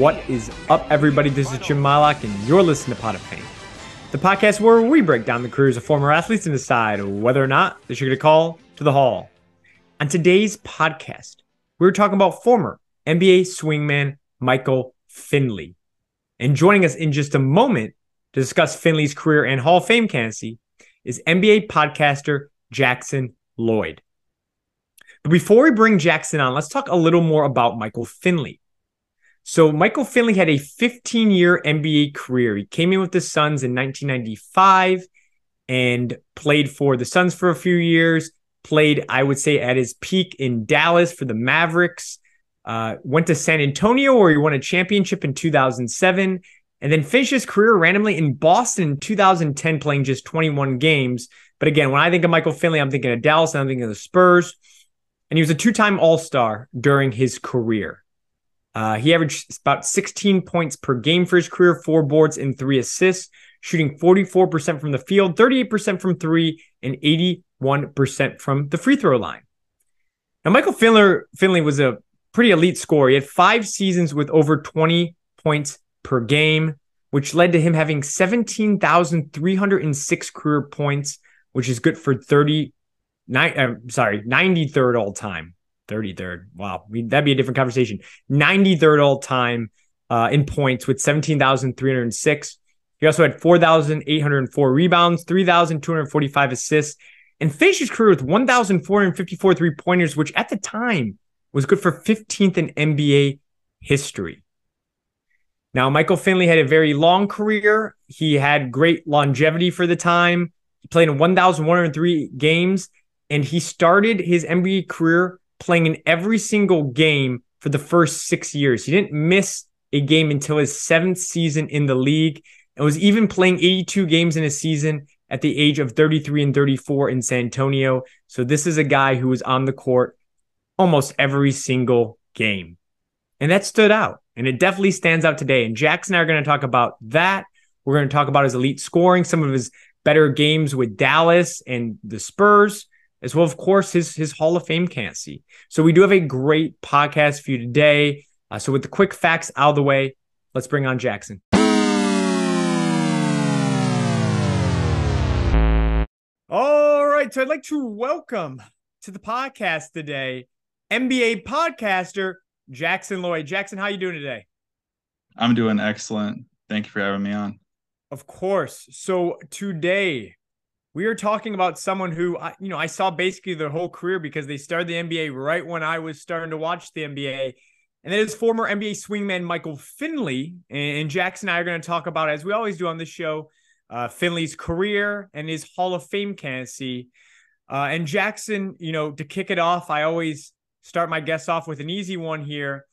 What is up, everybody? This is Jim Malak, and you're listening to Pot of Pain, the podcast where we break down the careers of former athletes and decide whether or not they should get a call to the hall. On today's podcast, we're talking about former NBA swingman Michael Finley. And joining us in just a moment to discuss Finley's career and Hall of Fame candidacy is NBA podcaster Jackson Lloyd. But before we bring Jackson on, let's talk a little more about Michael Finley. So, Michael Finley had a 15 year NBA career. He came in with the Suns in 1995 and played for the Suns for a few years. Played, I would say, at his peak in Dallas for the Mavericks. Uh, went to San Antonio where he won a championship in 2007 and then finished his career randomly in Boston in 2010, playing just 21 games. But again, when I think of Michael Finley, I'm thinking of Dallas, and I'm thinking of the Spurs. And he was a two time All Star during his career. Uh, he averaged about 16 points per game for his career, four boards and three assists, shooting 44% from the field, 38% from three, and 81% from the free throw line. Now, Michael Finley, Finley was a pretty elite scorer. He had five seasons with over 20 points per game, which led to him having 17,306 career points, which is good for 30, nine, uh, sorry, 93rd all time. 33rd. Wow. That'd be a different conversation. 93rd all time uh, in points with 17,306. He also had 4,804 rebounds, 3,245 assists, and finished his career with 1,454 three pointers, which at the time was good for 15th in NBA history. Now, Michael Finley had a very long career. He had great longevity for the time. He played in 1,103 games, and he started his NBA career playing in every single game for the first six years. He didn't miss a game until his seventh season in the league and was even playing 82 games in a season at the age of 33 and 34 in San Antonio. So, this is a guy who was on the court almost every single game. And that stood out. And it definitely stands out today. And Jackson and I are going to talk about that. We're going to talk about his elite scoring, some of his better games with Dallas and the Spurs, as well, of course, his his Hall of Fame candidacy. So we do have a great podcast for you today. Uh, so with the quick facts out of the way, let's bring on Jackson. All right, so I'd like to welcome to the podcast today NBA podcaster Jackson Lloyd. Jackson, how you doing today? I'm doing excellent. Thank you for having me on. Of course. So today we are talking about someone who you know I saw basically their whole career because they started the NBA right when I was starting to watch the NBA. And that is former NBA swingman Michael Finley. And Jackson and I are going to talk about, as we always do on this show, uh, Finley's career and his Hall of Fame candidacy. Uh, and Jackson, you know, to kick it off, I always start my guests off with an easy one here.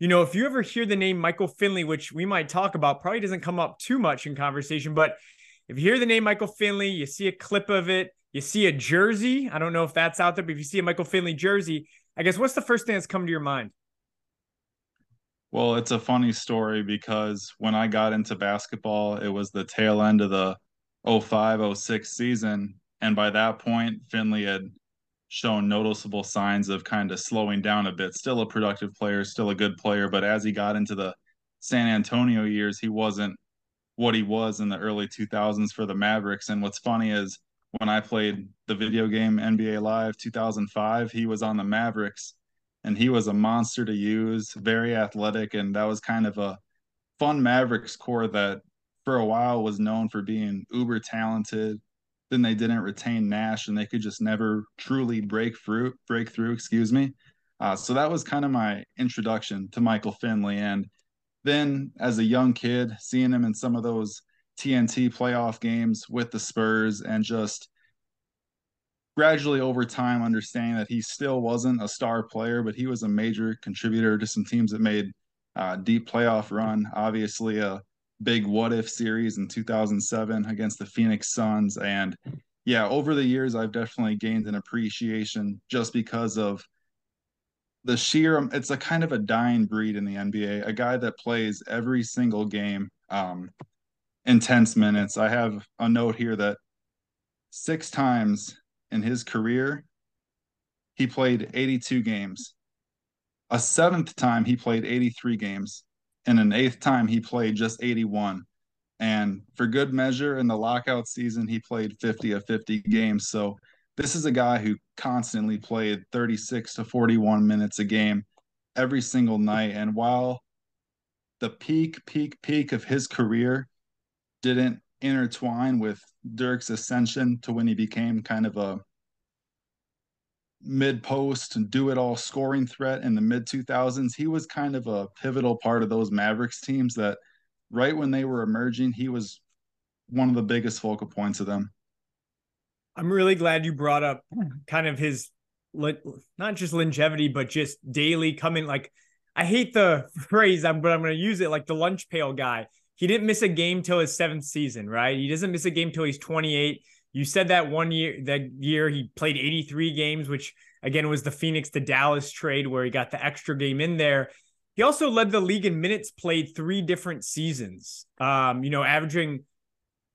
You know, if you ever hear the name Michael Finley, which we might talk about, probably doesn't come up too much in conversation, but if you hear the name Michael Finley, you see a clip of it, you see a jersey. I don't know if that's out there, but if you see a Michael Finley jersey, I guess what's the first thing that's come to your mind? Well, it's a funny story because when I got into basketball, it was the tail end of the 05 06 season. And by that point, Finley had shown noticeable signs of kind of slowing down a bit. Still a productive player, still a good player, but as he got into the San Antonio years, he wasn't what he was in the early 2000s for the Mavericks. And what's funny is when I played the video game NBA Live 2005, he was on the Mavericks and he was a monster to use, very athletic. And that was kind of a fun Mavericks core that for a while was known for being uber talented, then they didn't retain Nash and they could just never truly break through break through, excuse me. Uh, so that was kind of my introduction to Michael Finley. And then as a young kid, seeing him in some of those TNT playoff games with the Spurs and just gradually over time understanding that he still wasn't a star player, but he was a major contributor to some teams that made uh, deep playoff run. Obviously, a big what if series in 2007 against the Phoenix Suns. And yeah, over the years, I've definitely gained an appreciation just because of the sheer, it's a kind of a dying breed in the NBA, a guy that plays every single game, um, intense minutes. I have a note here that six times in his career, he played 82 games. A seventh time he played 83 games, and an eighth time he played just 81. And for good measure, in the lockout season, he played 50 of 50 games. So this is a guy who constantly played 36 to 41 minutes a game every single night. And while the peak, peak, peak of his career didn't intertwine with Dirk's ascension to when he became kind of a mid post and do it all scoring threat in the mid 2000s. He was kind of a pivotal part of those Mavericks teams that right when they were emerging, he was one of the biggest focal points of them. I'm really glad you brought up kind of his not just longevity, but just daily coming. Like, I hate the phrase, but I'm going to use it like the lunch pail guy. He didn't miss a game till his seventh season, right? He doesn't miss a game till he's 28. You said that one year, that year he played 83 games, which again was the Phoenix to Dallas trade where he got the extra game in there. He also led the league in minutes played three different seasons. Um, you know, averaging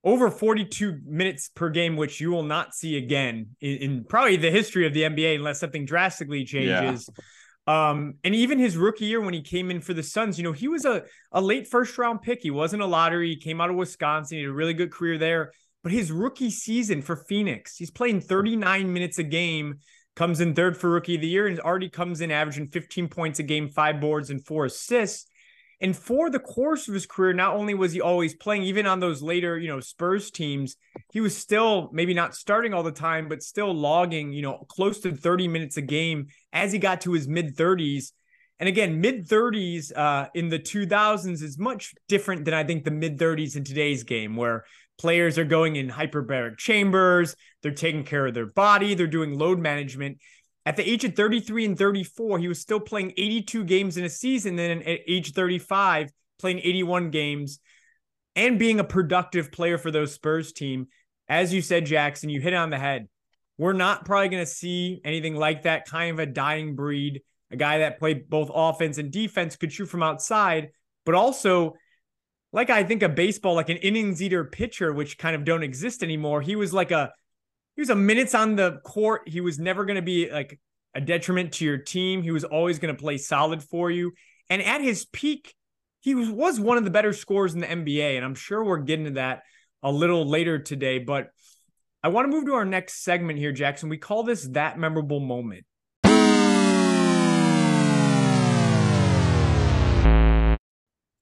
over 42 minutes per game, which you will not see again in, in probably the history of the NBA unless something drastically changes. Yeah. Um, and even his rookie year when he came in for the Suns, you know, he was a, a late first round pick. He wasn't a lottery. He came out of Wisconsin. He had a really good career there. But his rookie season for Phoenix, he's playing 39 minutes a game comes in third for rookie of the year and already comes in averaging 15 points a game, five boards, and four assists. And for the course of his career, not only was he always playing, even on those later, you know, Spurs teams, he was still maybe not starting all the time, but still logging, you know, close to 30 minutes a game as he got to his mid 30s. And again, mid 30s uh, in the 2000s is much different than I think the mid 30s in today's game, where Players are going in hyperbaric chambers. They're taking care of their body. They're doing load management. At the age of 33 and 34, he was still playing 82 games in a season. Then at age 35, playing 81 games and being a productive player for those Spurs team. As you said, Jackson, you hit it on the head. We're not probably going to see anything like that kind of a dying breed, a guy that played both offense and defense, could shoot from outside, but also like I think a baseball, like an innings eater pitcher, which kind of don't exist anymore. He was like a he was a minutes on the court. He was never going to be like a detriment to your team. He was always going to play solid for you. And at his peak, he was, was one of the better scorers in the NBA. And I'm sure we're getting to that a little later today. But I want to move to our next segment here, Jackson. We call this that memorable moment.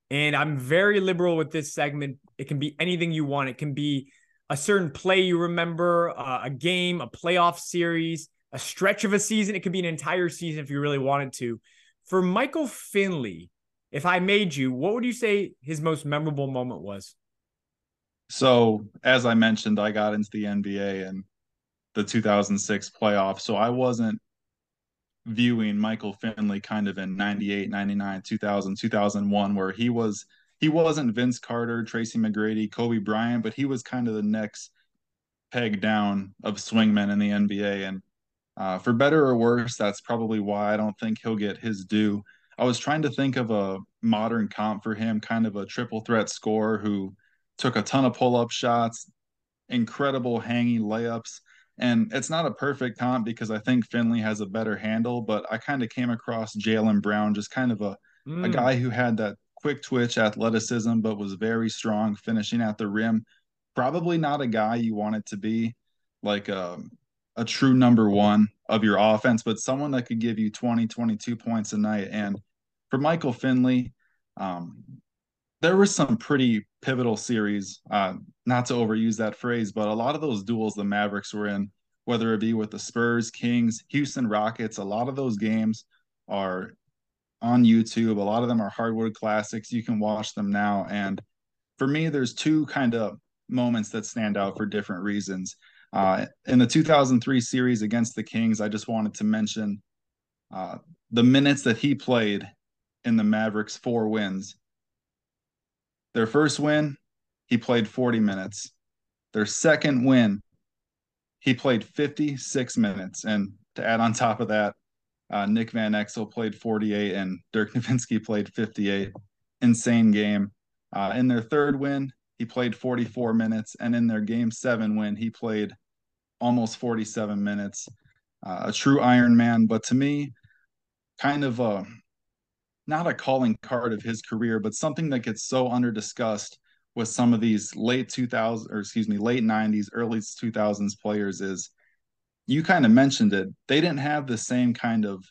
And I'm very liberal with this segment. It can be anything you want. It can be a certain play you remember, uh, a game, a playoff series, a stretch of a season. It could be an entire season if you really wanted to. For Michael Finley, if I made you, what would you say his most memorable moment was? So, as I mentioned, I got into the NBA in the 2006 playoffs. So I wasn't viewing Michael Finley kind of in 98, 99, 2000, 2001 where he was he wasn't Vince Carter, Tracy McGrady, Kobe Bryant, but he was kind of the next peg down of swingmen in the NBA and uh, for better or worse, that's probably why I don't think he'll get his due. I was trying to think of a modern comp for him, kind of a triple threat scorer who took a ton of pull up shots, incredible hanging layups, and it's not a perfect comp because I think Finley has a better handle, but I kind of came across Jaylen Brown, just kind of a, mm. a guy who had that quick twitch athleticism, but was very strong finishing at the rim. Probably not a guy you wanted to be like a, um, a true number one of your offense, but someone that could give you 20, 22 points a night. And for Michael Finley, um, there were some pretty pivotal series. Uh, not to overuse that phrase, but a lot of those duels the Mavericks were in, whether it be with the Spurs, Kings, Houston Rockets, a lot of those games are on YouTube. A lot of them are hardwood classics. You can watch them now. And for me, there's two kind of moments that stand out for different reasons. Uh, in the 2003 series against the Kings, I just wanted to mention uh, the minutes that he played in the Mavericks' four wins their first win, he played 40 minutes. Their second win, he played 56 minutes. And to add on top of that, uh, Nick Van Exel played 48 and Dirk Nowitzki played 58. Insane game. Uh, in their third win, he played 44 minutes. And in their game seven win, he played almost 47 minutes. Uh, a true Iron Man. But to me, kind of a not a calling card of his career, but something that gets so under discussed with some of these late 2000s or excuse me, late 90s, early 2000s players is you kind of mentioned it. They didn't have the same kind of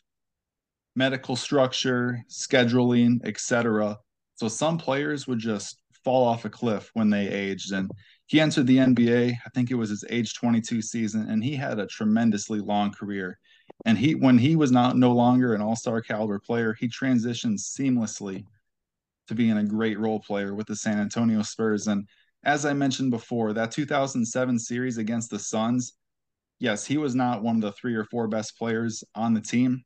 medical structure, scheduling, etc. So some players would just fall off a cliff when they aged and he entered the NBA, I think it was his age 22 season and he had a tremendously long career. And he when he was not no longer an all-star caliber player, he transitioned seamlessly to being a great role player with the San Antonio Spurs. And as I mentioned before, that 2007 series against the Suns, yes, he was not one of the three or four best players on the team.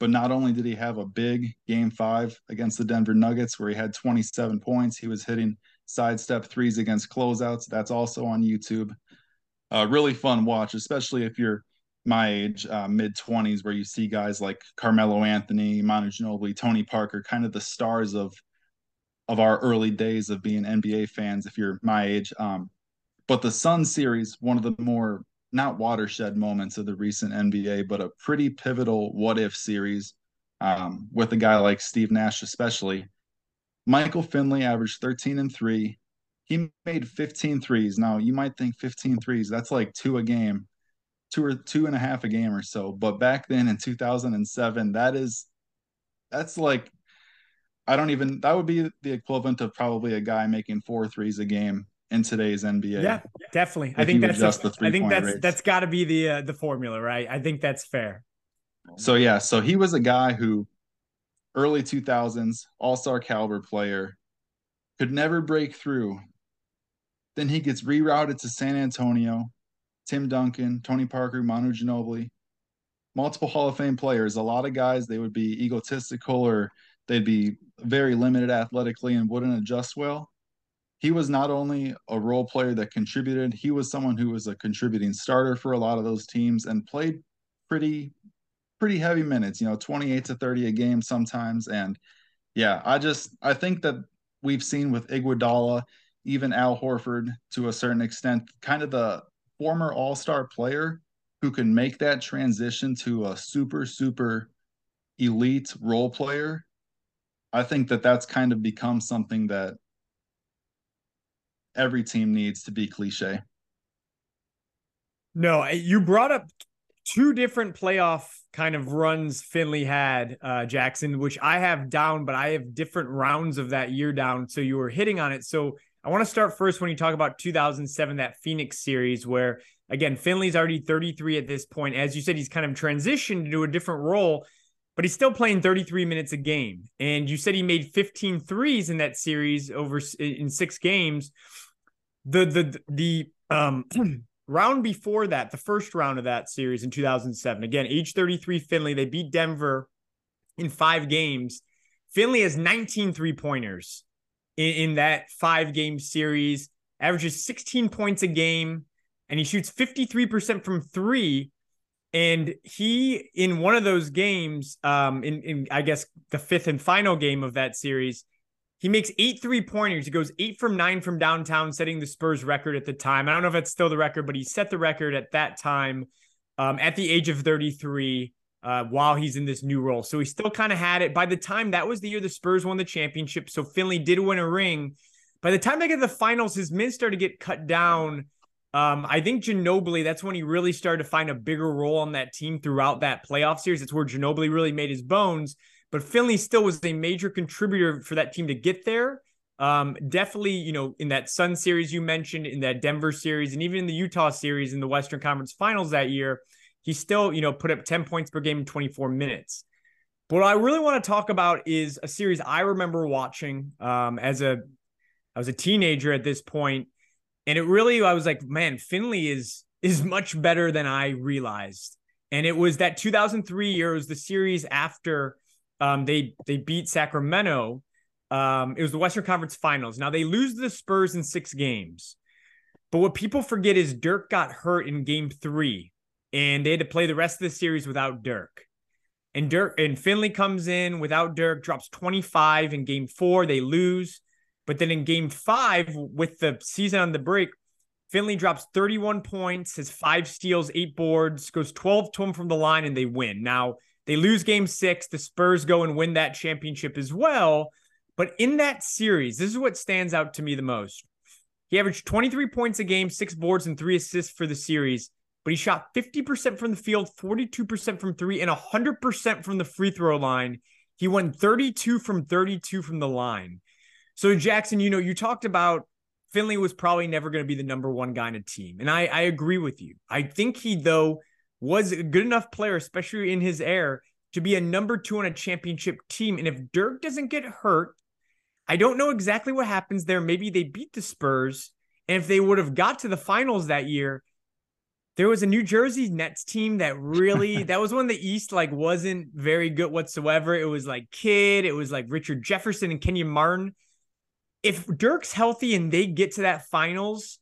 But not only did he have a big game five against the Denver Nuggets where he had 27 points, he was hitting sidestep threes against closeouts. That's also on YouTube. Uh, really fun watch, especially if you're my age, uh, mid 20s, where you see guys like Carmelo Anthony, Manu Ginobili, Tony Parker, kind of the stars of of our early days of being NBA fans. If you're my age, um, but the Sun series, one of the more not watershed moments of the recent NBA, but a pretty pivotal what if series um, with a guy like Steve Nash, especially. Michael Finley averaged 13 and three. He made 15 threes. Now you might think 15 threes, that's like two a game two or two and a half a game or so. But back then in 2007, that is that's like I don't even that would be the equivalent of probably a guy making four threes a game in today's NBA. Yeah, definitely. I think that's a, I think that's rates. that's got to be the uh, the formula, right? I think that's fair. So yeah, so he was a guy who early 2000s all-star caliber player could never break through. Then he gets rerouted to San Antonio Tim Duncan, Tony Parker, Manu Ginobili, multiple Hall of Fame players. A lot of guys, they would be egotistical or they'd be very limited athletically and wouldn't adjust well. He was not only a role player that contributed, he was someone who was a contributing starter for a lot of those teams and played pretty pretty heavy minutes, you know, 28 to 30 a game sometimes. And yeah, I just I think that we've seen with Iguodala, even Al Horford to a certain extent, kind of the former All Star player who can make that transition to a super, super elite role player, I think that that's kind of become something that every team needs to be cliche. No, you brought up two different playoff kind of runs Finley had, uh, Jackson, which I have down, but I have different rounds of that year down. So you were hitting on it. So I want to start first when you talk about 2007, that Phoenix series, where again, Finley's already 33 at this point. As you said, he's kind of transitioned into a different role, but he's still playing 33 minutes a game. And you said he made 15 threes in that series over in six games. The, the, the, um, round before that, the first round of that series in 2007, again, age 33 Finley, they beat Denver in five games. Finley has 19 three pointers in, in that five game series, averages 16 points a game, and he shoots 53% from three. And he, in one of those games, um, in, in I guess the fifth and final game of that series, he makes eight three pointers. He goes eight from nine from downtown, setting the Spurs record at the time. I don't know if it's still the record, but he set the record at that time um, at the age of 33 uh, while he's in this new role. So he still kind of had it. By the time that was the year the Spurs won the championship, so Finley did win a ring. By the time they get to the finals, his minutes started to get cut down. Um, I think Ginobili, that's when he really started to find a bigger role on that team throughout that playoff series. It's where Ginobili really made his bones. But Finley still was a major contributor for that team to get there. Um, definitely, you know, in that Sun series you mentioned, in that Denver series, and even in the Utah series in the Western Conference Finals that year, he still, you know, put up 10 points per game in 24 minutes. But what I really want to talk about is a series I remember watching um, as a I was a teenager at this point, and it really I was like, man, Finley is is much better than I realized. And it was that 2003 year. Was the series after um, they they beat Sacramento. Um, it was the Western Conference Finals. Now they lose the Spurs in six games, but what people forget is Dirk got hurt in Game Three and they had to play the rest of the series without Dirk. And Dirk and Finley comes in without Dirk, drops 25 in game four. They lose. But then in game five, with the season on the break, Finley drops 31 points, has five steals, eight boards, goes 12 to him from the line, and they win. Now, They lose game six. The Spurs go and win that championship as well. But in that series, this is what stands out to me the most. He averaged 23 points a game, six boards, and three assists for the series, but he shot 50% from the field, 42% from three, and 100% from the free throw line. He won 32 from 32 from the line. So, Jackson, you know, you talked about Finley was probably never going to be the number one guy in a team. And I, I agree with you. I think he, though, was a good enough player, especially in his air, to be a number two on a championship team. And if Dirk doesn't get hurt, I don't know exactly what happens there. Maybe they beat the Spurs. And if they would have got to the finals that year, there was a New Jersey Nets team that really that was when the East like wasn't very good whatsoever. It was like Kidd, it was like Richard Jefferson and Kenyon Martin. If Dirk's healthy and they get to that finals,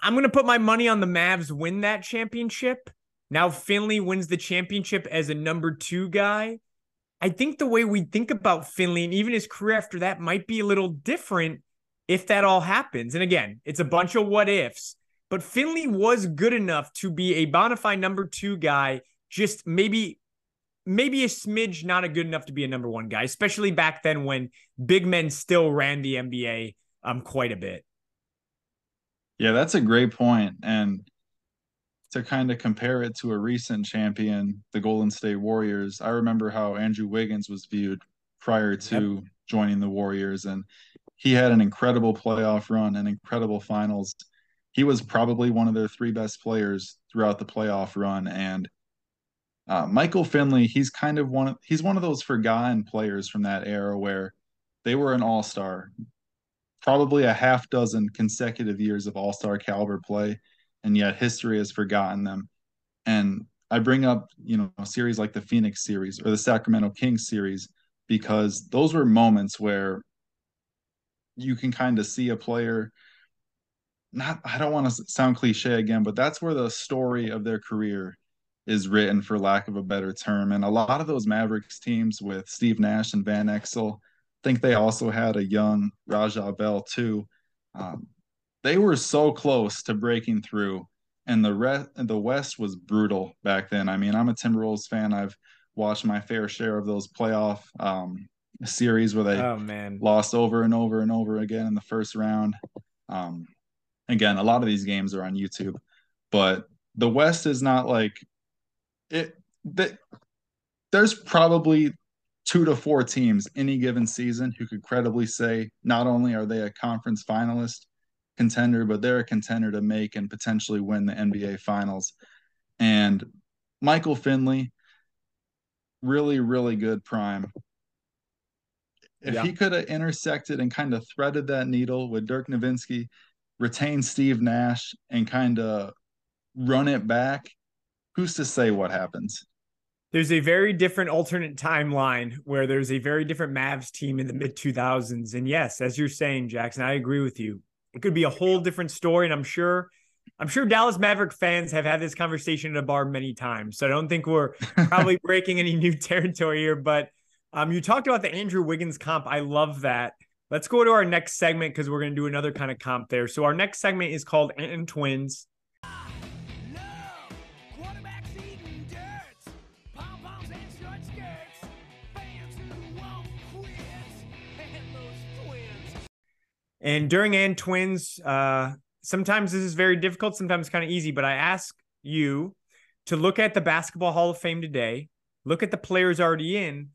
I'm gonna put my money on the Mavs win that championship. Now Finley wins the championship as a number two guy. I think the way we think about Finley and even his career after that might be a little different if that all happens. And again, it's a bunch of what ifs, but Finley was good enough to be a bona fide number two guy, just maybe maybe a smidge not a good enough to be a number one guy, especially back then when big men still ran the NBA um quite a bit. Yeah, that's a great point. And to kind of compare it to a recent champion, the Golden State Warriors, I remember how Andrew Wiggins was viewed prior to yep. joining the Warriors. And he had an incredible playoff run and incredible finals. He was probably one of their three best players throughout the playoff run. And uh, Michael Finley, he's kind of one of he's one of those forgotten players from that era where they were an all-star, probably a half dozen consecutive years of all-star caliber play and yet history has forgotten them. And I bring up, you know, series like the Phoenix series or the Sacramento Kings series because those were moments where you can kind of see a player not I don't want to sound cliche again, but that's where the story of their career is written for lack of a better term. And a lot of those Mavericks teams with Steve Nash and Van Exel, I think they also had a young Raja Bell too. Um, they were so close to breaking through and the rest the west was brutal back then i mean i'm a timberwolves fan i've watched my fair share of those playoff um, series where they oh, man. lost over and over and over again in the first round um, again a lot of these games are on youtube but the west is not like it that there's probably two to four teams any given season who could credibly say not only are they a conference finalist contender, but they're a contender to make and potentially win the NBA Finals. And Michael Finley, really, really good prime. If yeah. he could have intersected and kind of threaded that needle with Dirk Nowitzki, retain Steve Nash, and kind of run it back, who's to say what happens? There's a very different alternate timeline where there's a very different Mavs team in the mid 2000s. And yes, as you're saying, Jackson, I agree with you. It could be a whole different story, and I'm sure I'm sure Dallas Maverick fans have had this conversation at a bar many times. So I don't think we're probably breaking any new territory here. But um, you talked about the Andrew Wiggins comp. I love that. Let's go to our next segment because we're going to do another kind of comp there. So our next segment is called Ant and Twins. And during and twins, uh, sometimes this is very difficult, sometimes kind of easy, but I ask you to look at the Basketball Hall of Fame today, look at the players already in,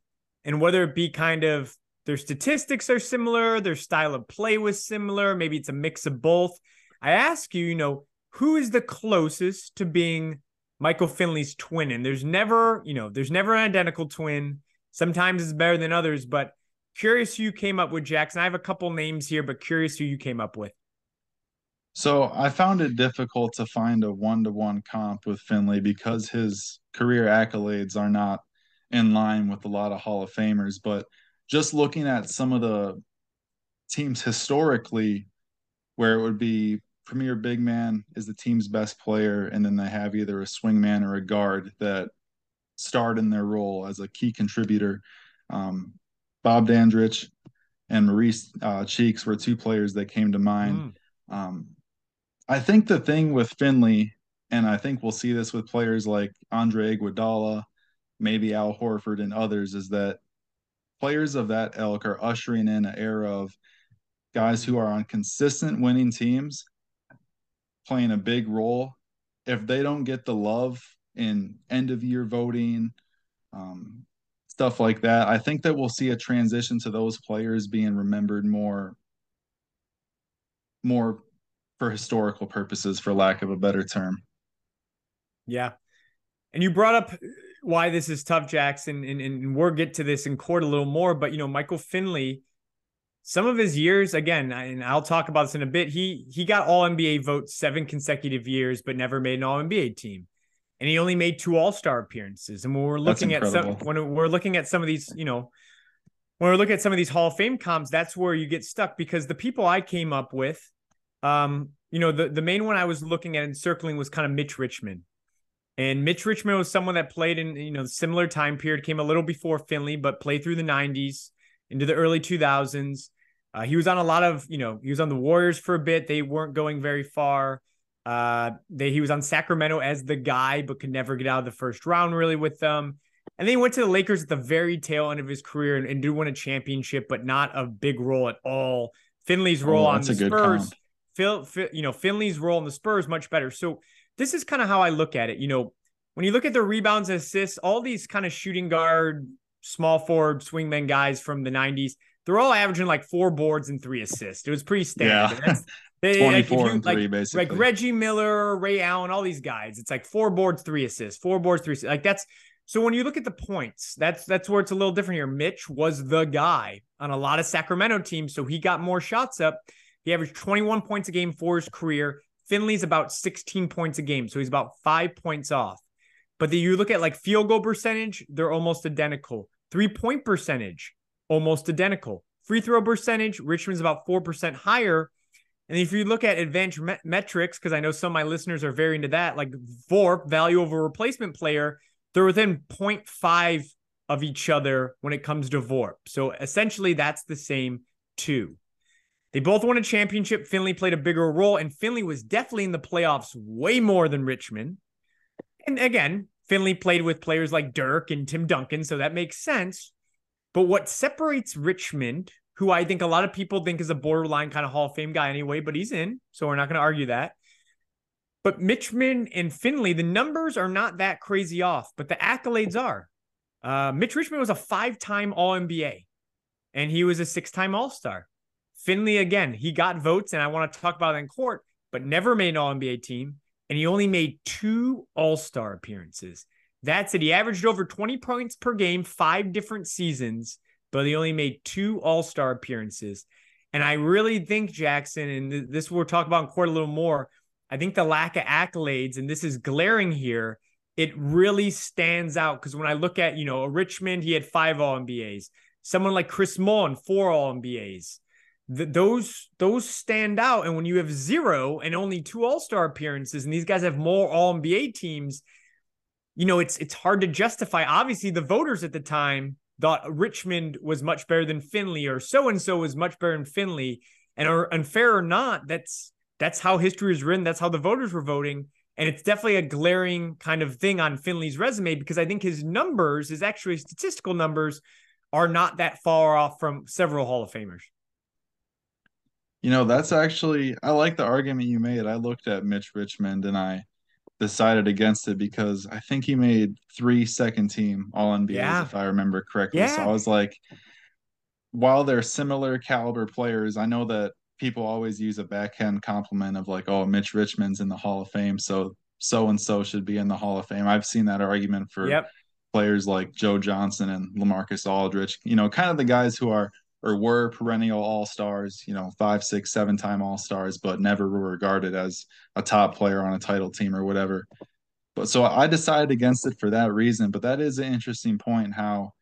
and whether it be kind of their statistics are similar, their style of play was similar, maybe it's a mix of both. I ask you, you know, who is the closest to being Michael Finley's twin? And there's never, you know, there's never an identical twin. Sometimes it's better than others, but Curious who you came up with, Jackson. I have a couple names here, but curious who you came up with. So I found it difficult to find a one to one comp with Finley because his career accolades are not in line with a lot of Hall of Famers. But just looking at some of the teams historically, where it would be premier big man is the team's best player, and then they have either a swingman or a guard that starred in their role as a key contributor. Um, Bob Dandridge and Maurice uh, Cheeks were two players that came to mind. Mm. Um, I think the thing with Finley, and I think we'll see this with players like Andre Iguodala maybe Al Horford and others, is that players of that ilk are ushering in an era of guys who are on consistent winning teams playing a big role. If they don't get the love in end of year voting, um, stuff like that, I think that we'll see a transition to those players being remembered more, more for historical purposes, for lack of a better term. Yeah. And you brought up why this is tough, Jackson, and, and we'll get to this in court a little more. But you know, Michael Finley, some of his years, again, and I'll talk about this in a bit. He he got All NBA votes seven consecutive years, but never made an All NBA team, and he only made two All Star appearances. And when we're looking at some, when we're looking at some of these, you know, when we're looking at some of these Hall of Fame comps, that's where you get stuck because the people I came up with, um, you know, the the main one I was looking at and circling was kind of Mitch Richmond. And Mitch Richmond was someone that played in you know similar time period, came a little before Finley, but played through the '90s into the early 2000s. Uh, he was on a lot of you know he was on the Warriors for a bit. They weren't going very far. Uh, they, he was on Sacramento as the guy, but could never get out of the first round really with them. And then he went to the Lakers at the very tail end of his career and, and did win a championship, but not a big role at all. Finley's role oh, on the Spurs, Phil, Phil, you know, Finley's role in the Spurs much better. So this is kind of how I look at it. You know, when you look at the rebounds and assists, all these kind of shooting guard, small forward, swingman guys from the 90s, they're all averaging like four boards and three assists. It was pretty standard. Yeah. They, 24 like, you, and three, like, basically. Like Reggie Miller, Ray Allen, all these guys. It's like four boards, three assists, four boards, three assists. Like that's so when you look at the points, that's that's where it's a little different here. Mitch was the guy on a lot of Sacramento teams, so he got more shots up. He averaged 21 points a game for his career. Finley's about 16 points a game, so he's about five points off. But then you look at like field goal percentage, they're almost identical. Three point percentage, almost identical. Free throw percentage, Richmond's about 4% higher. And if you look at advanced metrics, because I know some of my listeners are very into that, like VORP, value over replacement player, they're within 0.5 of each other when it comes to VORP. So essentially, that's the same two. They both won a championship. Finley played a bigger role, and Finley was definitely in the playoffs way more than Richmond. And again, Finley played with players like Dirk and Tim Duncan, so that makes sense. But what separates Richmond, who I think a lot of people think is a borderline kind of Hall of Fame guy anyway, but he's in, so we're not going to argue that. But Richmond and Finley, the numbers are not that crazy off, but the accolades are. Uh, Mitch Richmond was a five time All NBA, and he was a six time All Star. Finley, again, he got votes, and I want to talk about it in court, but never made an All NBA team. And he only made two All Star appearances. That's it. He averaged over 20 points per game, five different seasons, but he only made two All Star appearances. And I really think, Jackson, and this we'll talk about in court a little more. I think the lack of accolades, and this is glaring here, it really stands out because when I look at, you know, Richmond, he had five All NBAs. Someone like Chris Mullin, four All NBAs th- those those stand out. And when you have zero and only two All Star appearances, and these guys have more All NBA teams, you know it's it's hard to justify. Obviously, the voters at the time thought Richmond was much better than Finley, or so and so was much better than Finley. And are unfair or not, that's that's how history is written. That's how the voters were voting. And it's definitely a glaring kind of thing on Finley's resume because I think his numbers, his actually statistical numbers, are not that far off from several Hall of Famers. You know, that's actually I like the argument you made. I looked at Mitch Richmond and I decided against it because I think he made three second team all NBAs yeah. if I remember correctly. Yeah. So I was like, while they're similar caliber players, I know that people always use a backhand compliment of like, oh, Mitch Richmond's in the Hall of Fame, so so and so should be in the Hall of Fame. I've seen that argument for yep. players like Joe Johnson and LaMarcus Aldridge, you know, kind of the guys who are or were perennial all stars, you know, five, six, seven time all stars, but never were regarded as a top player on a title team or whatever. But so I decided against it for that reason. But that is an interesting point how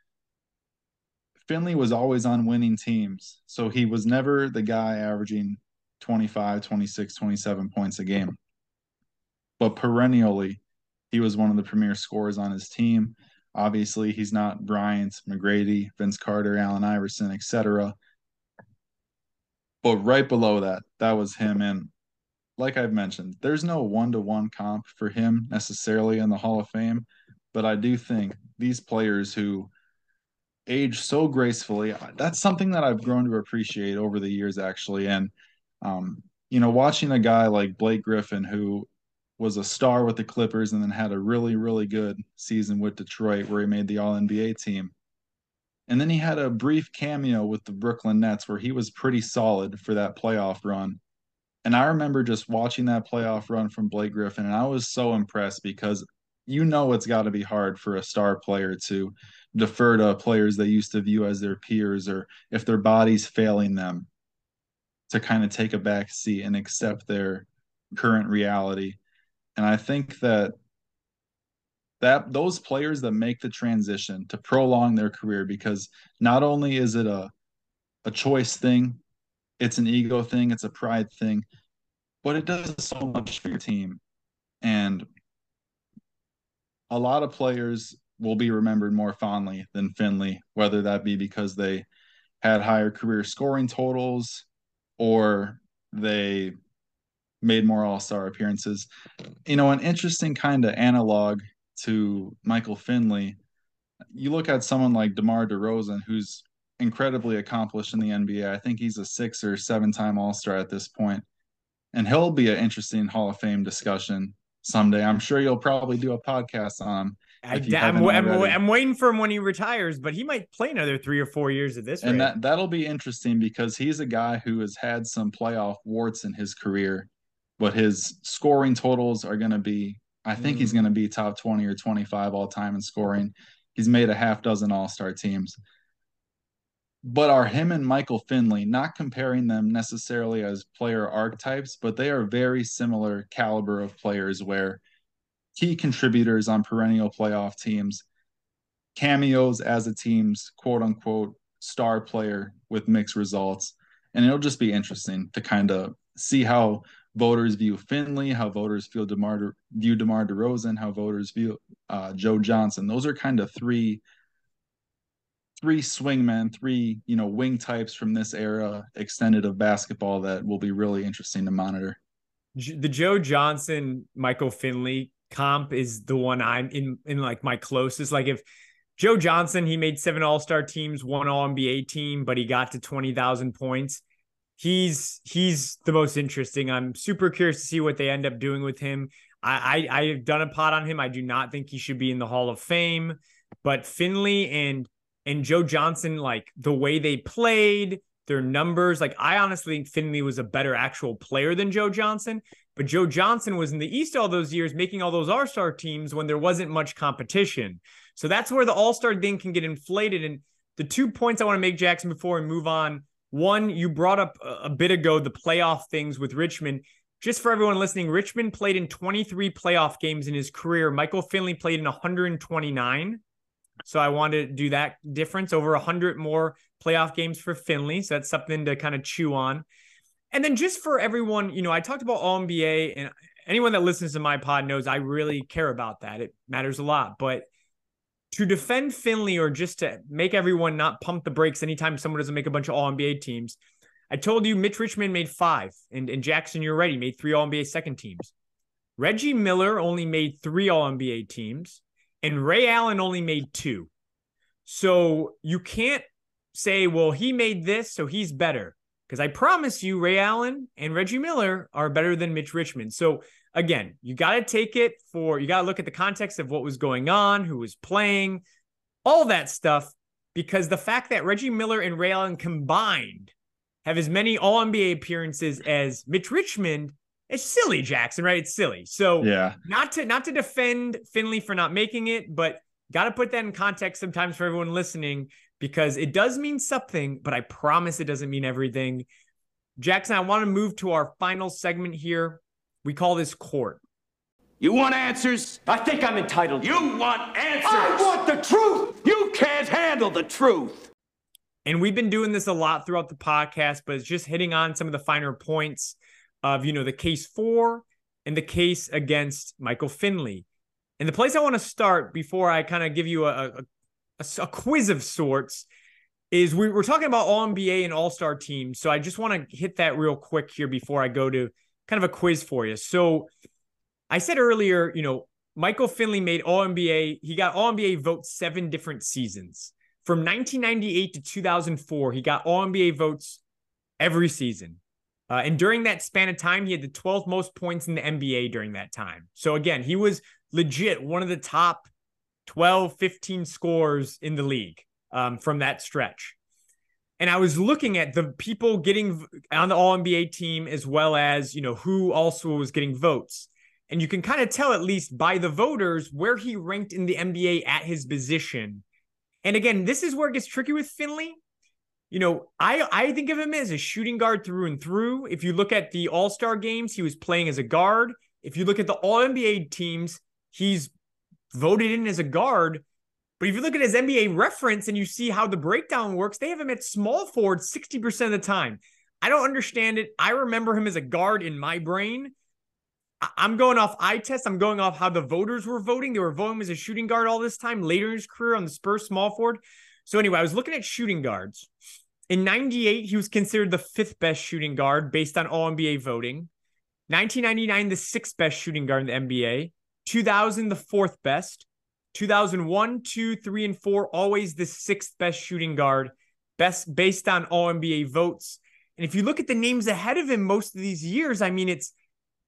Finley was always on winning teams. So he was never the guy averaging 25, 26, 27 points a game. But perennially, he was one of the premier scorers on his team. Obviously, he's not Bryant, McGrady, Vince Carter, Allen Iverson, etc. But right below that, that was him. And like I've mentioned, there's no one to one comp for him necessarily in the Hall of Fame. But I do think these players who age so gracefully. That's something that I've grown to appreciate over the years, actually. And, um, you know, watching a guy like Blake Griffin, who was a star with the Clippers and then had a really, really good season with Detroit where he made the All NBA team. And then he had a brief cameo with the Brooklyn Nets where he was pretty solid for that playoff run. And I remember just watching that playoff run from Blake Griffin, and I was so impressed because you know it's got to be hard for a star player to defer to players they used to view as their peers or if their body's failing them to kind of take a back seat and accept their current reality. And I think that that those players that make the transition to prolong their career because not only is it a a choice thing, it's an ego thing, it's a pride thing, but it does so much for your team. And a lot of players will be remembered more fondly than Finley, whether that be because they had higher career scoring totals or they made more all-star appearances. You know, an interesting kind of analog to Michael Finley, you look at someone like DeMar DeRozan, who's incredibly accomplished in the NBA. I think he's a six or seven time All Star at this point. And he'll be an interesting Hall of Fame discussion someday. I'm sure you'll probably do a podcast on him. I, am I'm, I'm, waiting for him when he retires, but he might play another three or four years at this and rate. that that'll be interesting because he's a guy who has had some playoff warts in his career, but his scoring totals are going to be I think mm. he's going to be top 20 or 25 all time in scoring. He's made a half dozen all star teams. But are him and Michael Finley, not comparing them necessarily as player archetypes, but they are very similar caliber of players where key contributors on perennial playoff teams, cameos as a team's quote unquote star player with mixed results. And it'll just be interesting to kind of see how voters view Finley, how voters feel DeMar view DeMar DeRozan, how voters view uh, Joe Johnson. Those are kind of three three swingmen, three you know wing types from this era extended of basketball that will be really interesting to monitor. The Joe Johnson Michael Finley comp is the one I'm in in like my closest. Like if Joe Johnson, he made seven All Star teams, one All NBA team, but he got to twenty thousand points he's he's the most interesting. I'm super curious to see what they end up doing with him. I, I I've done a pot on him. I do not think he should be in the Hall of Fame, but Finley and and Joe Johnson, like the way they played, their numbers, like I honestly think Finley was a better actual player than Joe Johnson. But Joe Johnson was in the East all those years, making all those All Star teams when there wasn't much competition. So that's where the All Star thing can get inflated. And the two points I want to make, Jackson, before we move on one, you brought up a bit ago the playoff things with Richmond. Just for everyone listening, Richmond played in 23 playoff games in his career. Michael Finley played in 129. So I wanted to do that difference over 100 more playoff games for Finley. So that's something to kind of chew on. And then just for everyone, you know, I talked about All NBA, and anyone that listens to my pod knows I really care about that. It matters a lot. But to defend Finley or just to make everyone not pump the brakes anytime someone doesn't make a bunch of All NBA teams, I told you Mitch Richmond made five, and, and Jackson, you're ready, made three All NBA second teams. Reggie Miller only made three All NBA teams, and Ray Allen only made two. So you can't say, well, he made this, so he's better. Because I promise you, Ray Allen and Reggie Miller are better than Mitch Richmond. So again, you got to take it for, you got to look at the context of what was going on, who was playing, all that stuff. Because the fact that Reggie Miller and Ray Allen combined have as many All NBA appearances as Mitch Richmond, it's silly, Jackson, right? It's silly. So yeah, not to not to defend Finley for not making it, but got to put that in context sometimes for everyone listening because it does mean something, but I promise it doesn't mean everything. Jackson, I want to move to our final segment here. We call this court. You want answers? I think I'm entitled. You want answers? I want the truth. You can't handle the truth. And we've been doing this a lot throughout the podcast, but it's just hitting on some of the finer points of, you know, the case for and the case against Michael Finley. And the place I want to start before I kind of give you a, a, a, a quiz of sorts is we, we're talking about All NBA and All Star teams. So I just want to hit that real quick here before I go to kind of a quiz for you. So I said earlier, you know, Michael Finley made All NBA. He got All NBA votes seven different seasons. From 1998 to 2004, he got All NBA votes every season. Uh, and during that span of time, he had the 12th most points in the NBA during that time. So again, he was legit one of the top 12, 15 scores in the league um, from that stretch. And I was looking at the people getting on the All NBA team as well as, you know, who also was getting votes. And you can kind of tell, at least by the voters, where he ranked in the NBA at his position. And again, this is where it gets tricky with Finley. You know, I, I think of him as a shooting guard through and through. If you look at the All Star games, he was playing as a guard. If you look at the All NBA teams, he's voted in as a guard. But if you look at his NBA reference and you see how the breakdown works, they have him at small forward 60% of the time. I don't understand it. I remember him as a guard in my brain. I'm going off eye test. I'm going off how the voters were voting. They were voting as a shooting guard all this time later in his career on the Spurs small forward. So anyway, I was looking at shooting guards. In 98, he was considered the fifth best shooting guard based on all NBA voting. 1999, the sixth best shooting guard in the NBA. 2000, the fourth best. 2001, 2, 3, and 4, always the sixth best shooting guard, best based on all NBA votes. And if you look at the names ahead of him most of these years, I mean, it's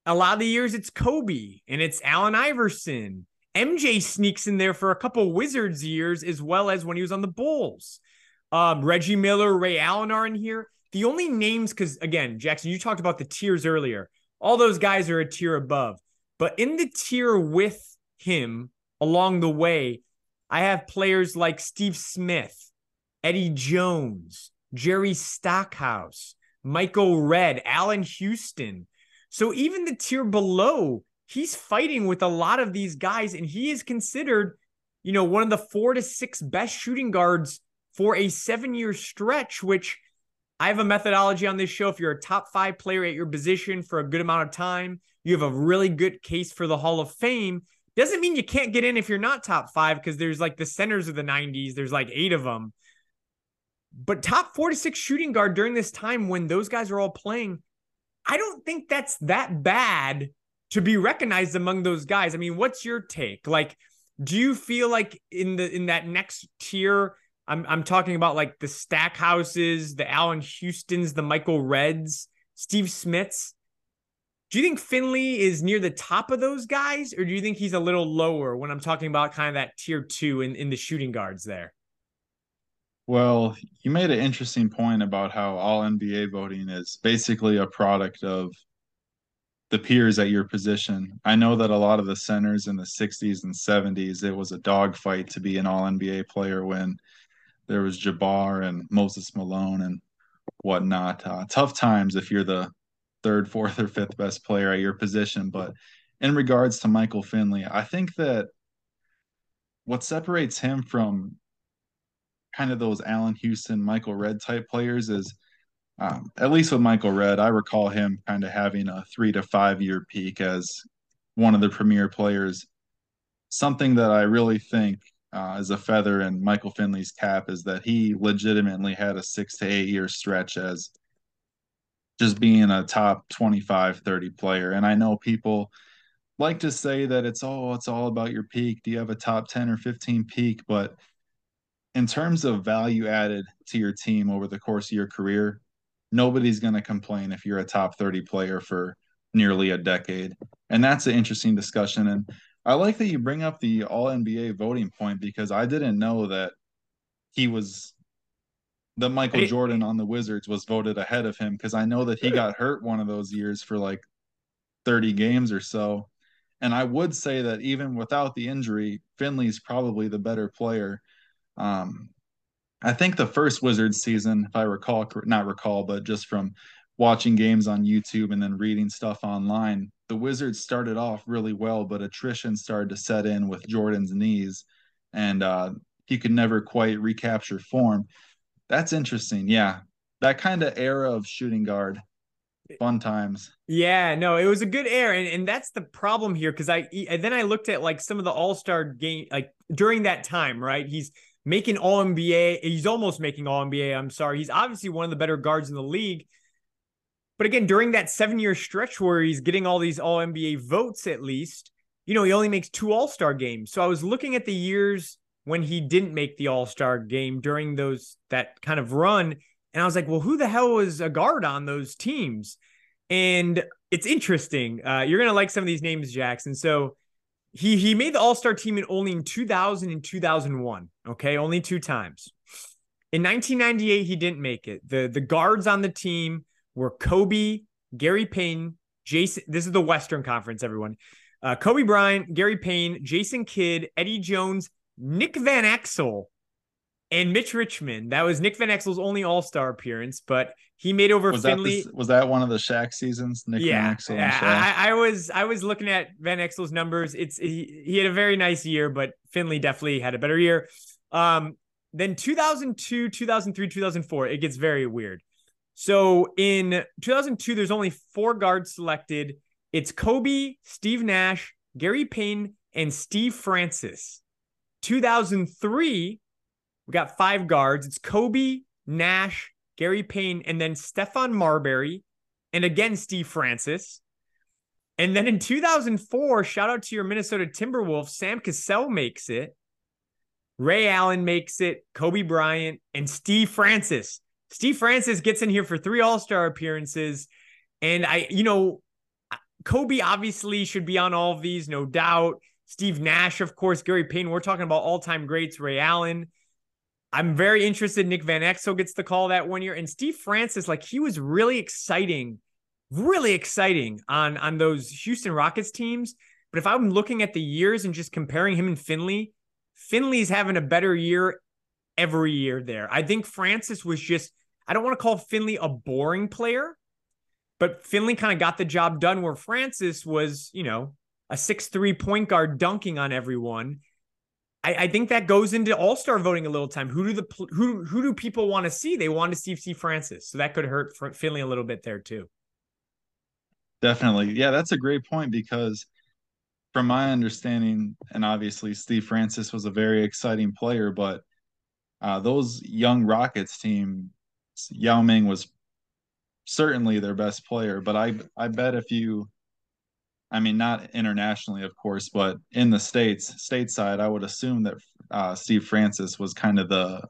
a lot of the years it's Kobe and it's Allen Iverson. MJ sneaks in there for a couple Wizards years as well as when he was on the Bulls. Um, Reggie Miller, Ray Allen are in here. The only names, because again, Jackson, you talked about the tiers earlier. All those guys are a tier above. But in the tier with him along the way, I have players like Steve Smith, Eddie Jones, Jerry Stackhouse, Michael Redd, Allan Houston, so even the tier below, he's fighting with a lot of these guys, and he is considered, you know, one of the four to six best shooting guards for a seven year stretch, which I have a methodology on this show. If you're a top five player at your position for a good amount of time, you have a really good case for the Hall of Fame. Doesn't mean you can't get in if you're not top five, because there's like the centers of the 90s, there's like eight of them. But top four to six shooting guard during this time when those guys are all playing, I don't think that's that bad to be recognized among those guys. I mean, what's your take? Like, do you feel like in the in that next tier, I'm I'm talking about like the Stackhouses, the Allan Houstons, the Michael Redds, Steve Smiths. Do you think Finley is near the top of those guys, or do you think he's a little lower when I'm talking about kind of that tier two in, in the shooting guards there? Well, you made an interesting point about how all NBA voting is basically a product of the peers at your position. I know that a lot of the centers in the 60s and 70s, it was a dogfight to be an all NBA player when there was Jabbar and Moses Malone and whatnot. Uh, tough times if you're the third, fourth, or fifth best player at your position. But in regards to Michael Finley, I think that what separates him from kind of those Allan Houston, Michael Redd type players is um, at least with Michael Redd, I recall him kind of having a three to five year peak as one of the premier players. Something that I really think uh, is a feather in Michael Finley's cap is that he legitimately had a six to eight year stretch as just being a top 25, 30 player. And I know people like to say that it's oh, it's all about your peak. Do you have a top 10 or 15 peak? But in terms of value added to your team over the course of your career, nobody's going to complain if you're a top 30 player for nearly a decade. And that's an interesting discussion. And I like that you bring up the all NBA voting point because I didn't know that he was that Michael Jordan on the Wizards was voted ahead of him because I know that he got hurt one of those years for like 30 games or so. And I would say that even without the injury, Finley's probably the better player. Um, I think the first Wizards season, if I recall, not recall, but just from watching games on YouTube and then reading stuff online, the Wizards started off really well, but attrition started to set in with Jordan's knees, and uh, he could never quite recapture form. That's interesting. Yeah, that kind of era of shooting guard fun times. Yeah, no, it was a good era. and, and that's the problem here because I and then I looked at like some of the All Star game like during that time, right? He's making All NBA. He's almost making All NBA. I'm sorry. He's obviously one of the better guards in the league. But again, during that seven year stretch where he's getting all these All NBA votes, at least, you know, he only makes two All Star games. So I was looking at the years when he didn't make the All Star game during those that kind of run, and I was like, well, who the hell was a guard on those teams? And it's interesting. Uh, you're gonna like some of these names, Jackson. So he he made the All Star team in only in 2000 and 2001. Okay, only two times. In 1998, he didn't make it. the The guards on the team were Kobe, Gary Payton, Jason. This is the Western Conference, everyone. Uh, Kobe Bryant, Gary Payne, Jason Kidd, Eddie Jones, Nick Van Exel, and Mitch Richmond. That was Nick Van Exel's only All Star appearance, but he made over was Finley. That was that one of the Shaq seasons? Nick yeah, Van Exel yeah I, I, was I was looking at Van Exel's numbers. It's he, he had a very nice year, but Finley definitely had a better year. Um, then 2002, 2003, 2004, it gets very weird. So in 2002, there's only four guards selected. It's Kobe, Steve Nash, Gary Payne, and Steve Francis. 2003, we got five guards. It's Kobe, Nash, Gary Payne, and then Stephon Marbury, and again, Steve Francis. And then in 2004, shout out to your Minnesota Timberwolves, Sam Cassell makes it. Ray Allen makes it, Kobe Bryant, and Steve Francis. Steve Francis gets in here for three All Star appearances. And I, you know, Kobe obviously should be on all of these, no doubt. Steve Nash, of course, Gary Payne. We're talking about all time greats, Ray Allen. I'm very interested. Nick Van Exel gets the call that one year. And Steve Francis, like he was really exciting, really exciting on, on those Houston Rockets teams. But if I'm looking at the years and just comparing him and Finley, Finley's having a better year every year there. I think Francis was just, I don't want to call Finley a boring player, but Finley kind of got the job done where Francis was, you know, a six-three point guard dunking on everyone. I, I think that goes into all-star voting a little time. Who do the who who do people want to see? They want to see see Francis. So that could hurt Finley a little bit there too. Definitely. Yeah, that's a great point because from my understanding, and obviously Steve Francis was a very exciting player, but uh, those young Rockets team, Yao Ming was certainly their best player. But I I bet if you, I mean not internationally of course, but in the states stateside, I would assume that uh, Steve Francis was kind of the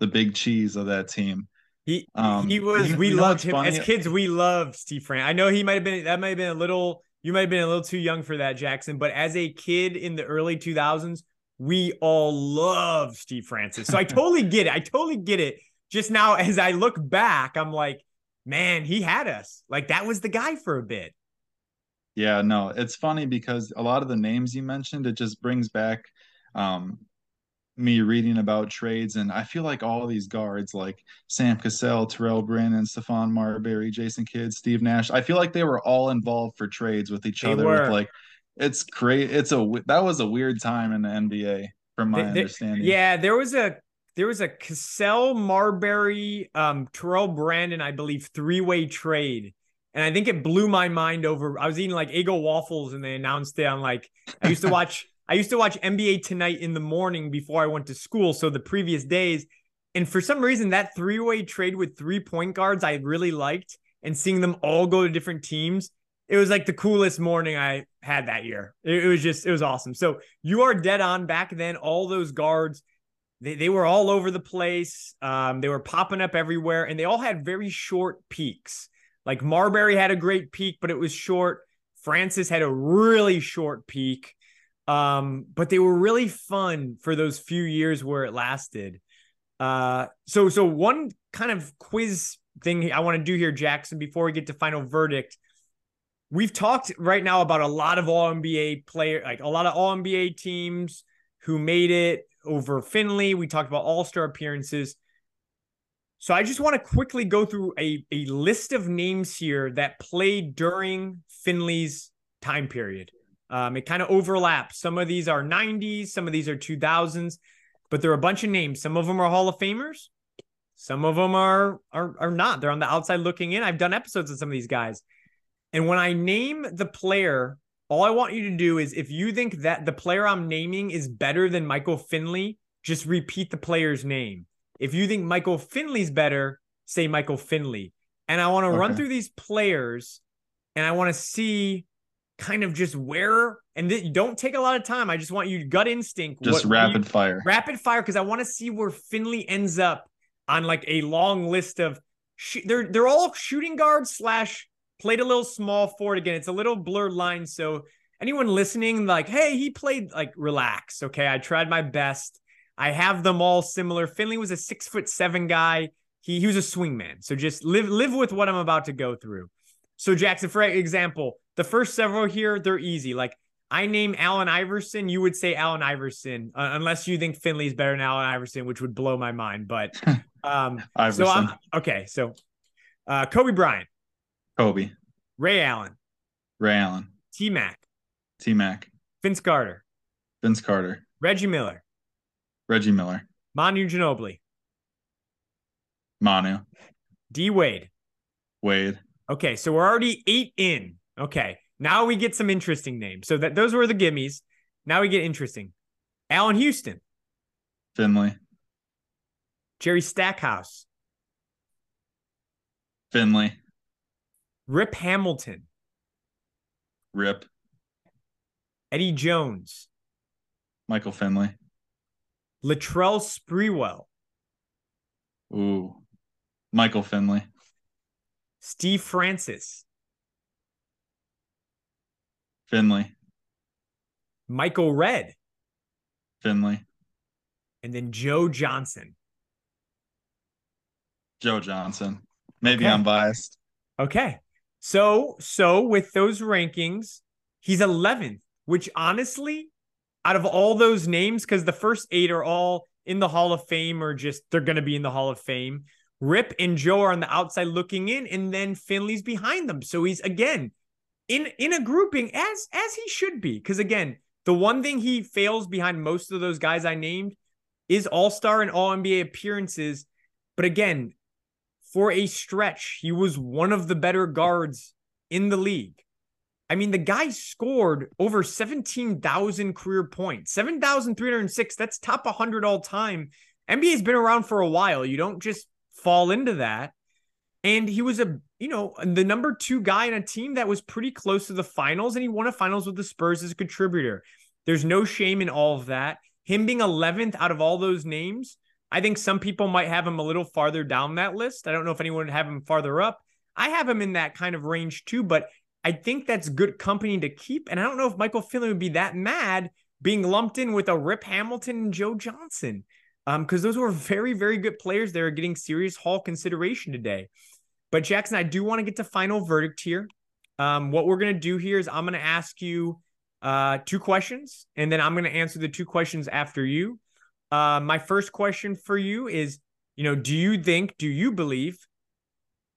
the big cheese of that team. He um, he was. we loved him funny? as kids. We loved Steve Francis. I know he might have been that might have been a little. You might have been a little too young for that, Jackson. But as a kid in the early 2000s, we all love Steve Francis. So I totally get it. I totally get it. Just now, as I look back, I'm like, man, he had us. Like that was the guy for a bit. Yeah, no, it's funny because a lot of the names you mentioned, it just brings back um, me reading about trades. And I feel like all these guards, like Sam Cassell, Terrell Brandon, Stephon Marbury, Jason Kidd, Steve Nash, I feel like they were all involved for trades with each they other. With like, it's great. It's a that was a weird time in the NBA, from my they, understanding. Yeah, there was a there was a Cassell, Marbury, um, Terrell Brandon, I believe, three way trade. And I think it blew my mind over. I was eating like Eggo waffles and they announced it on like, I used to watch, I used to watch NBA Tonight in the morning before I went to school. So the previous days. And for some reason, that three way trade with three point guards, I really liked. And seeing them all go to different teams, it was like the coolest morning I had that year. It, it was just, it was awesome. So you are dead on back then. All those guards they, they were all over the place. Um, they were popping up everywhere, and they all had very short peaks. Like Marbury had a great peak, but it was short. Francis had a really short peak. Um, but they were really fun for those few years where it lasted. Uh, so so one kind of quiz thing I want to do here, Jackson, before we get to final verdict. We've talked right now about a lot of all NBA player, like a lot of all NBA teams who made it over Finley. We talked about all star appearances. So I just want to quickly go through a, a list of names here that played during Finley's time period. Um, it kind of overlaps. Some of these are 90s, some of these are 2000s, but there are a bunch of names. Some of them are Hall of Famers, some of them are are are not. They're on the outside looking in. I've done episodes of some of these guys. And when I name the player all I want you to do is if you think that the player I'm naming is better than Michael Finley, just repeat the player's name. If you think Michael Finley's better, say Michael Finley. And I want to okay. run through these players and I want to see kind of just where and th- don't take a lot of time. I just want you gut instinct. Just what- rapid fire. rapid fire because I want to see where Finley ends up on like a long list of sh- they're they're all shooting guards slash played a little small forward again. It's a little blurred line. So anyone listening, like, hey, he played like relax. Okay, I tried my best. I have them all similar. Finley was a six foot seven guy. He he was a swingman. So just live live with what I'm about to go through. So Jackson, for example, the first several here they're easy. Like I name Allen Iverson, you would say Allen Iverson, uh, unless you think Finley's better than Allen Iverson, which would blow my mind. But um, so Iverson. I'm okay. So uh, Kobe Bryant, Kobe. Ray Allen, Ray Allen. T Mac, T Mac. Vince Carter, Vince Carter. Reggie Miller, Reggie Miller. Manu Ginobili, Manu. D Wade. Wade. Okay, so we're already eight in. Okay, now we get some interesting names. So that those were the gimmies. Now we get interesting. Allan Houston, Finley. Jerry Stackhouse, Finley. Rip Hamilton, Rip. Eddie Jones, Michael Finley. Latrell Sprewell, Ooh. Michael Finley. Steve Francis, Finley. Michael Redd, Finley. and then Joe Johnson. Joe Johnson. Maybe Okay. I'm biased. Okay. So, so with those rankings, he's 11th, which honestly, out of all those names, because the first eight are all in the Hall of Fame or just they're going to be in the Hall of Fame. Rip and Joe are on the outside looking in, and then Finley's behind them. So he's again in in a grouping as as he should be. Because again, the one thing he fails behind most of those guys I named is All Star and All NBA appearances. But again, for a stretch, he was one of the better guards in the league. I mean, the guy scored over 17,000 career points, 7,306. That's top 100 all time. NBA's been around for a while. You don't just fall into that. And he was a, you know, the number two guy in a team that was pretty close to the finals, and he won a finals with the Spurs as a contributor. There's no shame in all of that. Him being 11th out of all those names, I think some people might have him a little farther down that list. I don't know if anyone would have him farther up. I have him in that kind of range too, but I think that's good company to keep. And I don't know if Michael Finley would be that mad being lumped in with a Rip Hamilton and Joe Johnson. Um, because those were very, very good players that are getting serious Hall consideration today. But Jackson, I do want to get to final verdict here. Um, what we're gonna do here is I'm gonna ask you uh two questions, and then I'm gonna answer the two questions after you. Uh, my first question for you is, you know, do you think, do you believe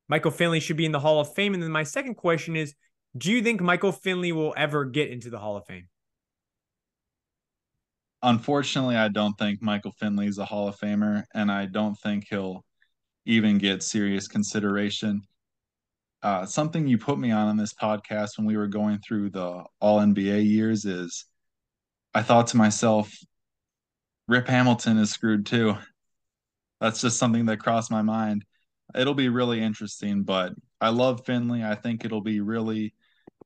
Michael Finley should be in the Hall of Fame? And then my second question is, do you think Michael Finley will ever get into the Hall of Fame? Unfortunately, I don't think Michael Finley is a Hall of Famer, and I don't think he'll even get serious consideration. Uh, something you put me on on this podcast when we were going through the All NBA years is I thought to myself, Rip Hamilton is screwed too. That's just something that crossed my mind. It'll be really interesting, but I love Finley. I think it'll be really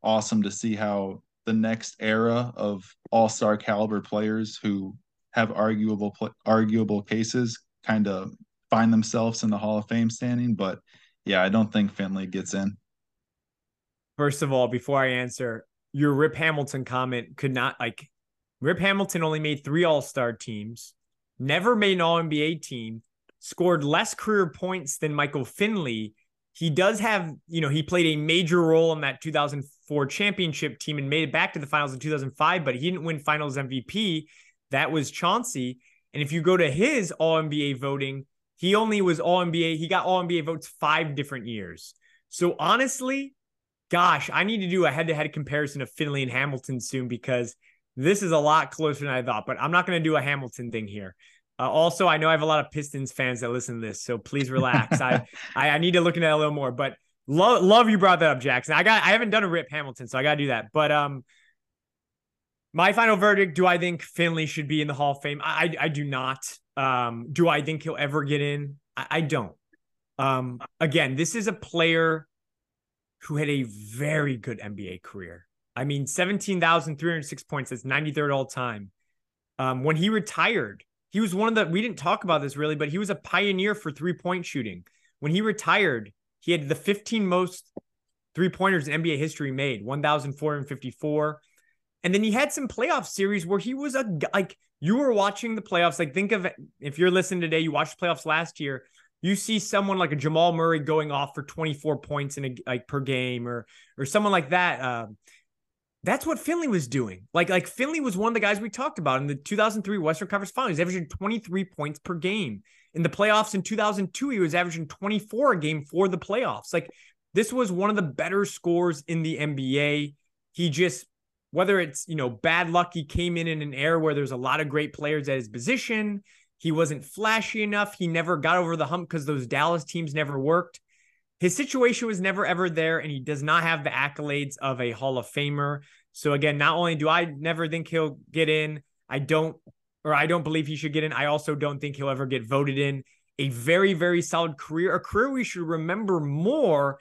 awesome to see how the next era of all-star caliber players who have arguable arguable cases kind of find themselves in the Hall of Fame standing. But yeah, I don't think Finley gets in. First of all, before I answer, your Rip Hamilton comment could not like Rip Hamilton only made three All Star teams, never made an All NBA team, scored less career points than Michael Finley. He does have, you know, he played a major role in that 2004 championship team and made it back to the finals in 2005, but he didn't win finals MVP. That was Chauncey. And if you go to his All NBA voting, he only was All NBA. He got All NBA votes five different years. So honestly, gosh, I need to do a head to head comparison of Finley and Hamilton soon because this is a lot closer than I thought. But I'm not going to do a Hamilton thing here. Uh, also, I know I have a lot of Pistons fans that listen to this, so please relax. I, I I need to look into that a little more. But love love you brought that up, Jackson. I got I haven't done a Rip Hamilton, so I got to do that. But um, my final verdict: Do I think Finley should be in the Hall of Fame? I I, I do not. Um, do I think he'll ever get in? I, I don't. Um, again, this is a player who had a very good NBA career. I mean, 17,306 points. That's 93rd all time. Um, when he retired, he was one of the, we didn't talk about this really, but he was a pioneer for three point shooting. When he retired, he had the 15 most three pointers in NBA history made, 1,454. And then he had some playoff series where he was a, like, you were watching the playoffs. Like, think of if you're listening today, you watched the playoffs last year you see someone like a Jamal Murray going off for 24 points in a like per game or or someone like that. Uh, that's what Finley was doing. Like like Finley was one of the guys we talked about in the 2003 Western Conference Finals. Averaging 23 points per game. In the playoffs in 2002, he was averaging 24 a game for the playoffs. Like this was one of the better scores in the NBA. He just whether it's you know bad luck, he came in in an era where there's a lot of great players at his position. He wasn't flashy enough. He never got over the hump because those Dallas teams never worked. His situation was never ever there, and he does not have the accolades of a Hall of Famer. So again, not only do I never think he'll get in, I don't, or I don't believe he should get in. I also don't think he'll ever get voted in. A very, very solid career, a career we should remember more.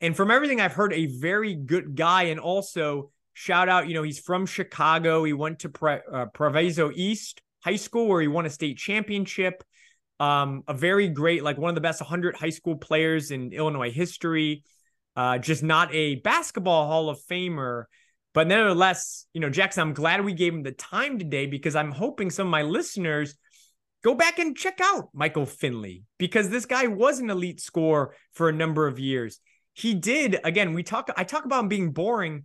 And from everything I've heard, a very good guy. And also, shout out, you know, he's from Chicago. He went to Pre- uh, Proviso East high school where he won a state championship. Um, a very great, like one of the best 100 high school players in Illinois history. Uh, just not a basketball Hall of Famer, but nevertheless, you know, Jackson, I'm glad we gave him the time today because I'm hoping some of my listeners go back and check out Michael Finley because this guy was an elite scorer for a number of years. He did again. We talk. I talk about him being boring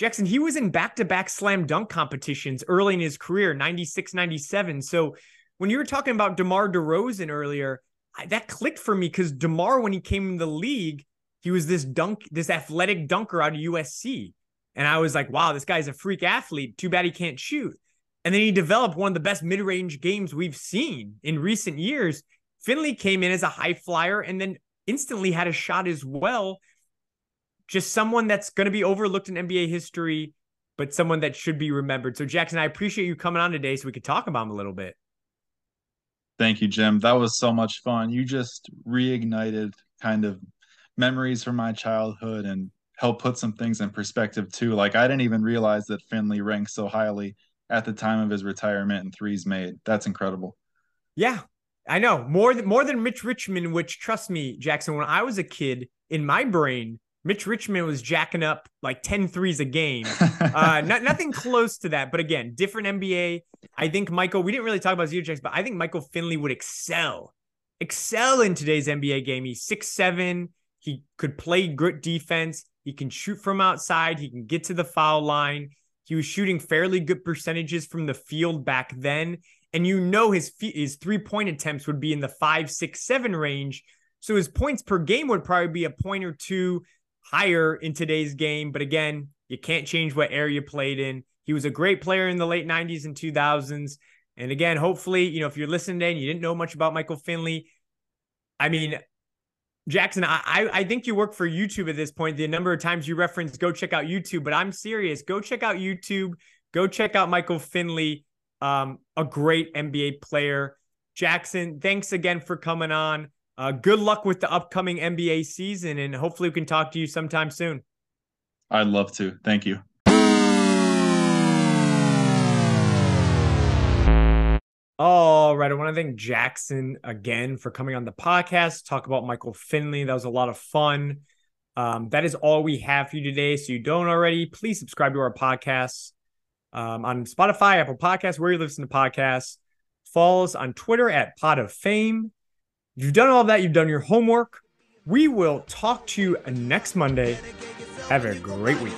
Jackson, he was in back to back slam dunk competitions early in his career, 96, 97. So when you were talking about DeMar DeRozan earlier, I, that clicked for me because DeMar, when he came in the league, he was this dunk, this athletic dunker out of USC. And I was like, wow, this guy's a freak athlete. Too bad he can't shoot. And then he developed one of the best mid range games we've seen in recent years. Finley came in as a high flyer and then instantly had a shot as well just someone that's going to be overlooked in NBA history, but someone that should be remembered. So, Jackson, I appreciate you coming on today so we could talk about him a little bit. Thank you, Jim. That was so much fun. You just reignited kind of memories from my childhood and helped put some things in perspective too. Like I didn't even realize that Finley ranked so highly at the time of his retirement and threes made. That's incredible. Yeah, I know more than more than Mitch Richmond. Which trust me, Jackson, when I was a kid, in my brain, Mitch Richmond was jacking up like 10 threes a game. Uh, not, nothing close to that. But again, different NBA. I think Michael, we didn't really talk about zero checks, but I think Michael Finley would excel, excel in today's NBA game. He's six seven. He could play good defense. He can shoot from outside. He can get to the foul line. He was shooting fairly good percentages from the field back then. And you know his his three point attempts would be in the five, six, seven range. So his points per game would probably be a point or two higher in today's game. But again, you can't change what era you played in. He was a great player in the late 90s and 2000s. And again, hopefully, you know, if you're listening and you didn't know much about Michael Finley, I mean, Jackson, I, I think you work for YouTube at this point. The number of times you reference go check out YouTube, but I'm serious. Go check out YouTube. Go check out Michael Finley, um, a great NBA player. Jackson, thanks again for coming on. Uh, good luck with the upcoming NBA season, and hopefully we can talk to you sometime soon. I'd love to. Thank you. All right. I want to thank Jackson again for coming on the podcast, talk about Michael Finley. That was a lot of fun. Um, that is all we have for you today. So you don't already, please subscribe to our podcast um, on Spotify, Apple Podcasts, where you listen to podcasts. Follow us on Twitter at Pod of Fame. You've done all that. You've done your homework. We will talk to you next Monday. Have a great week.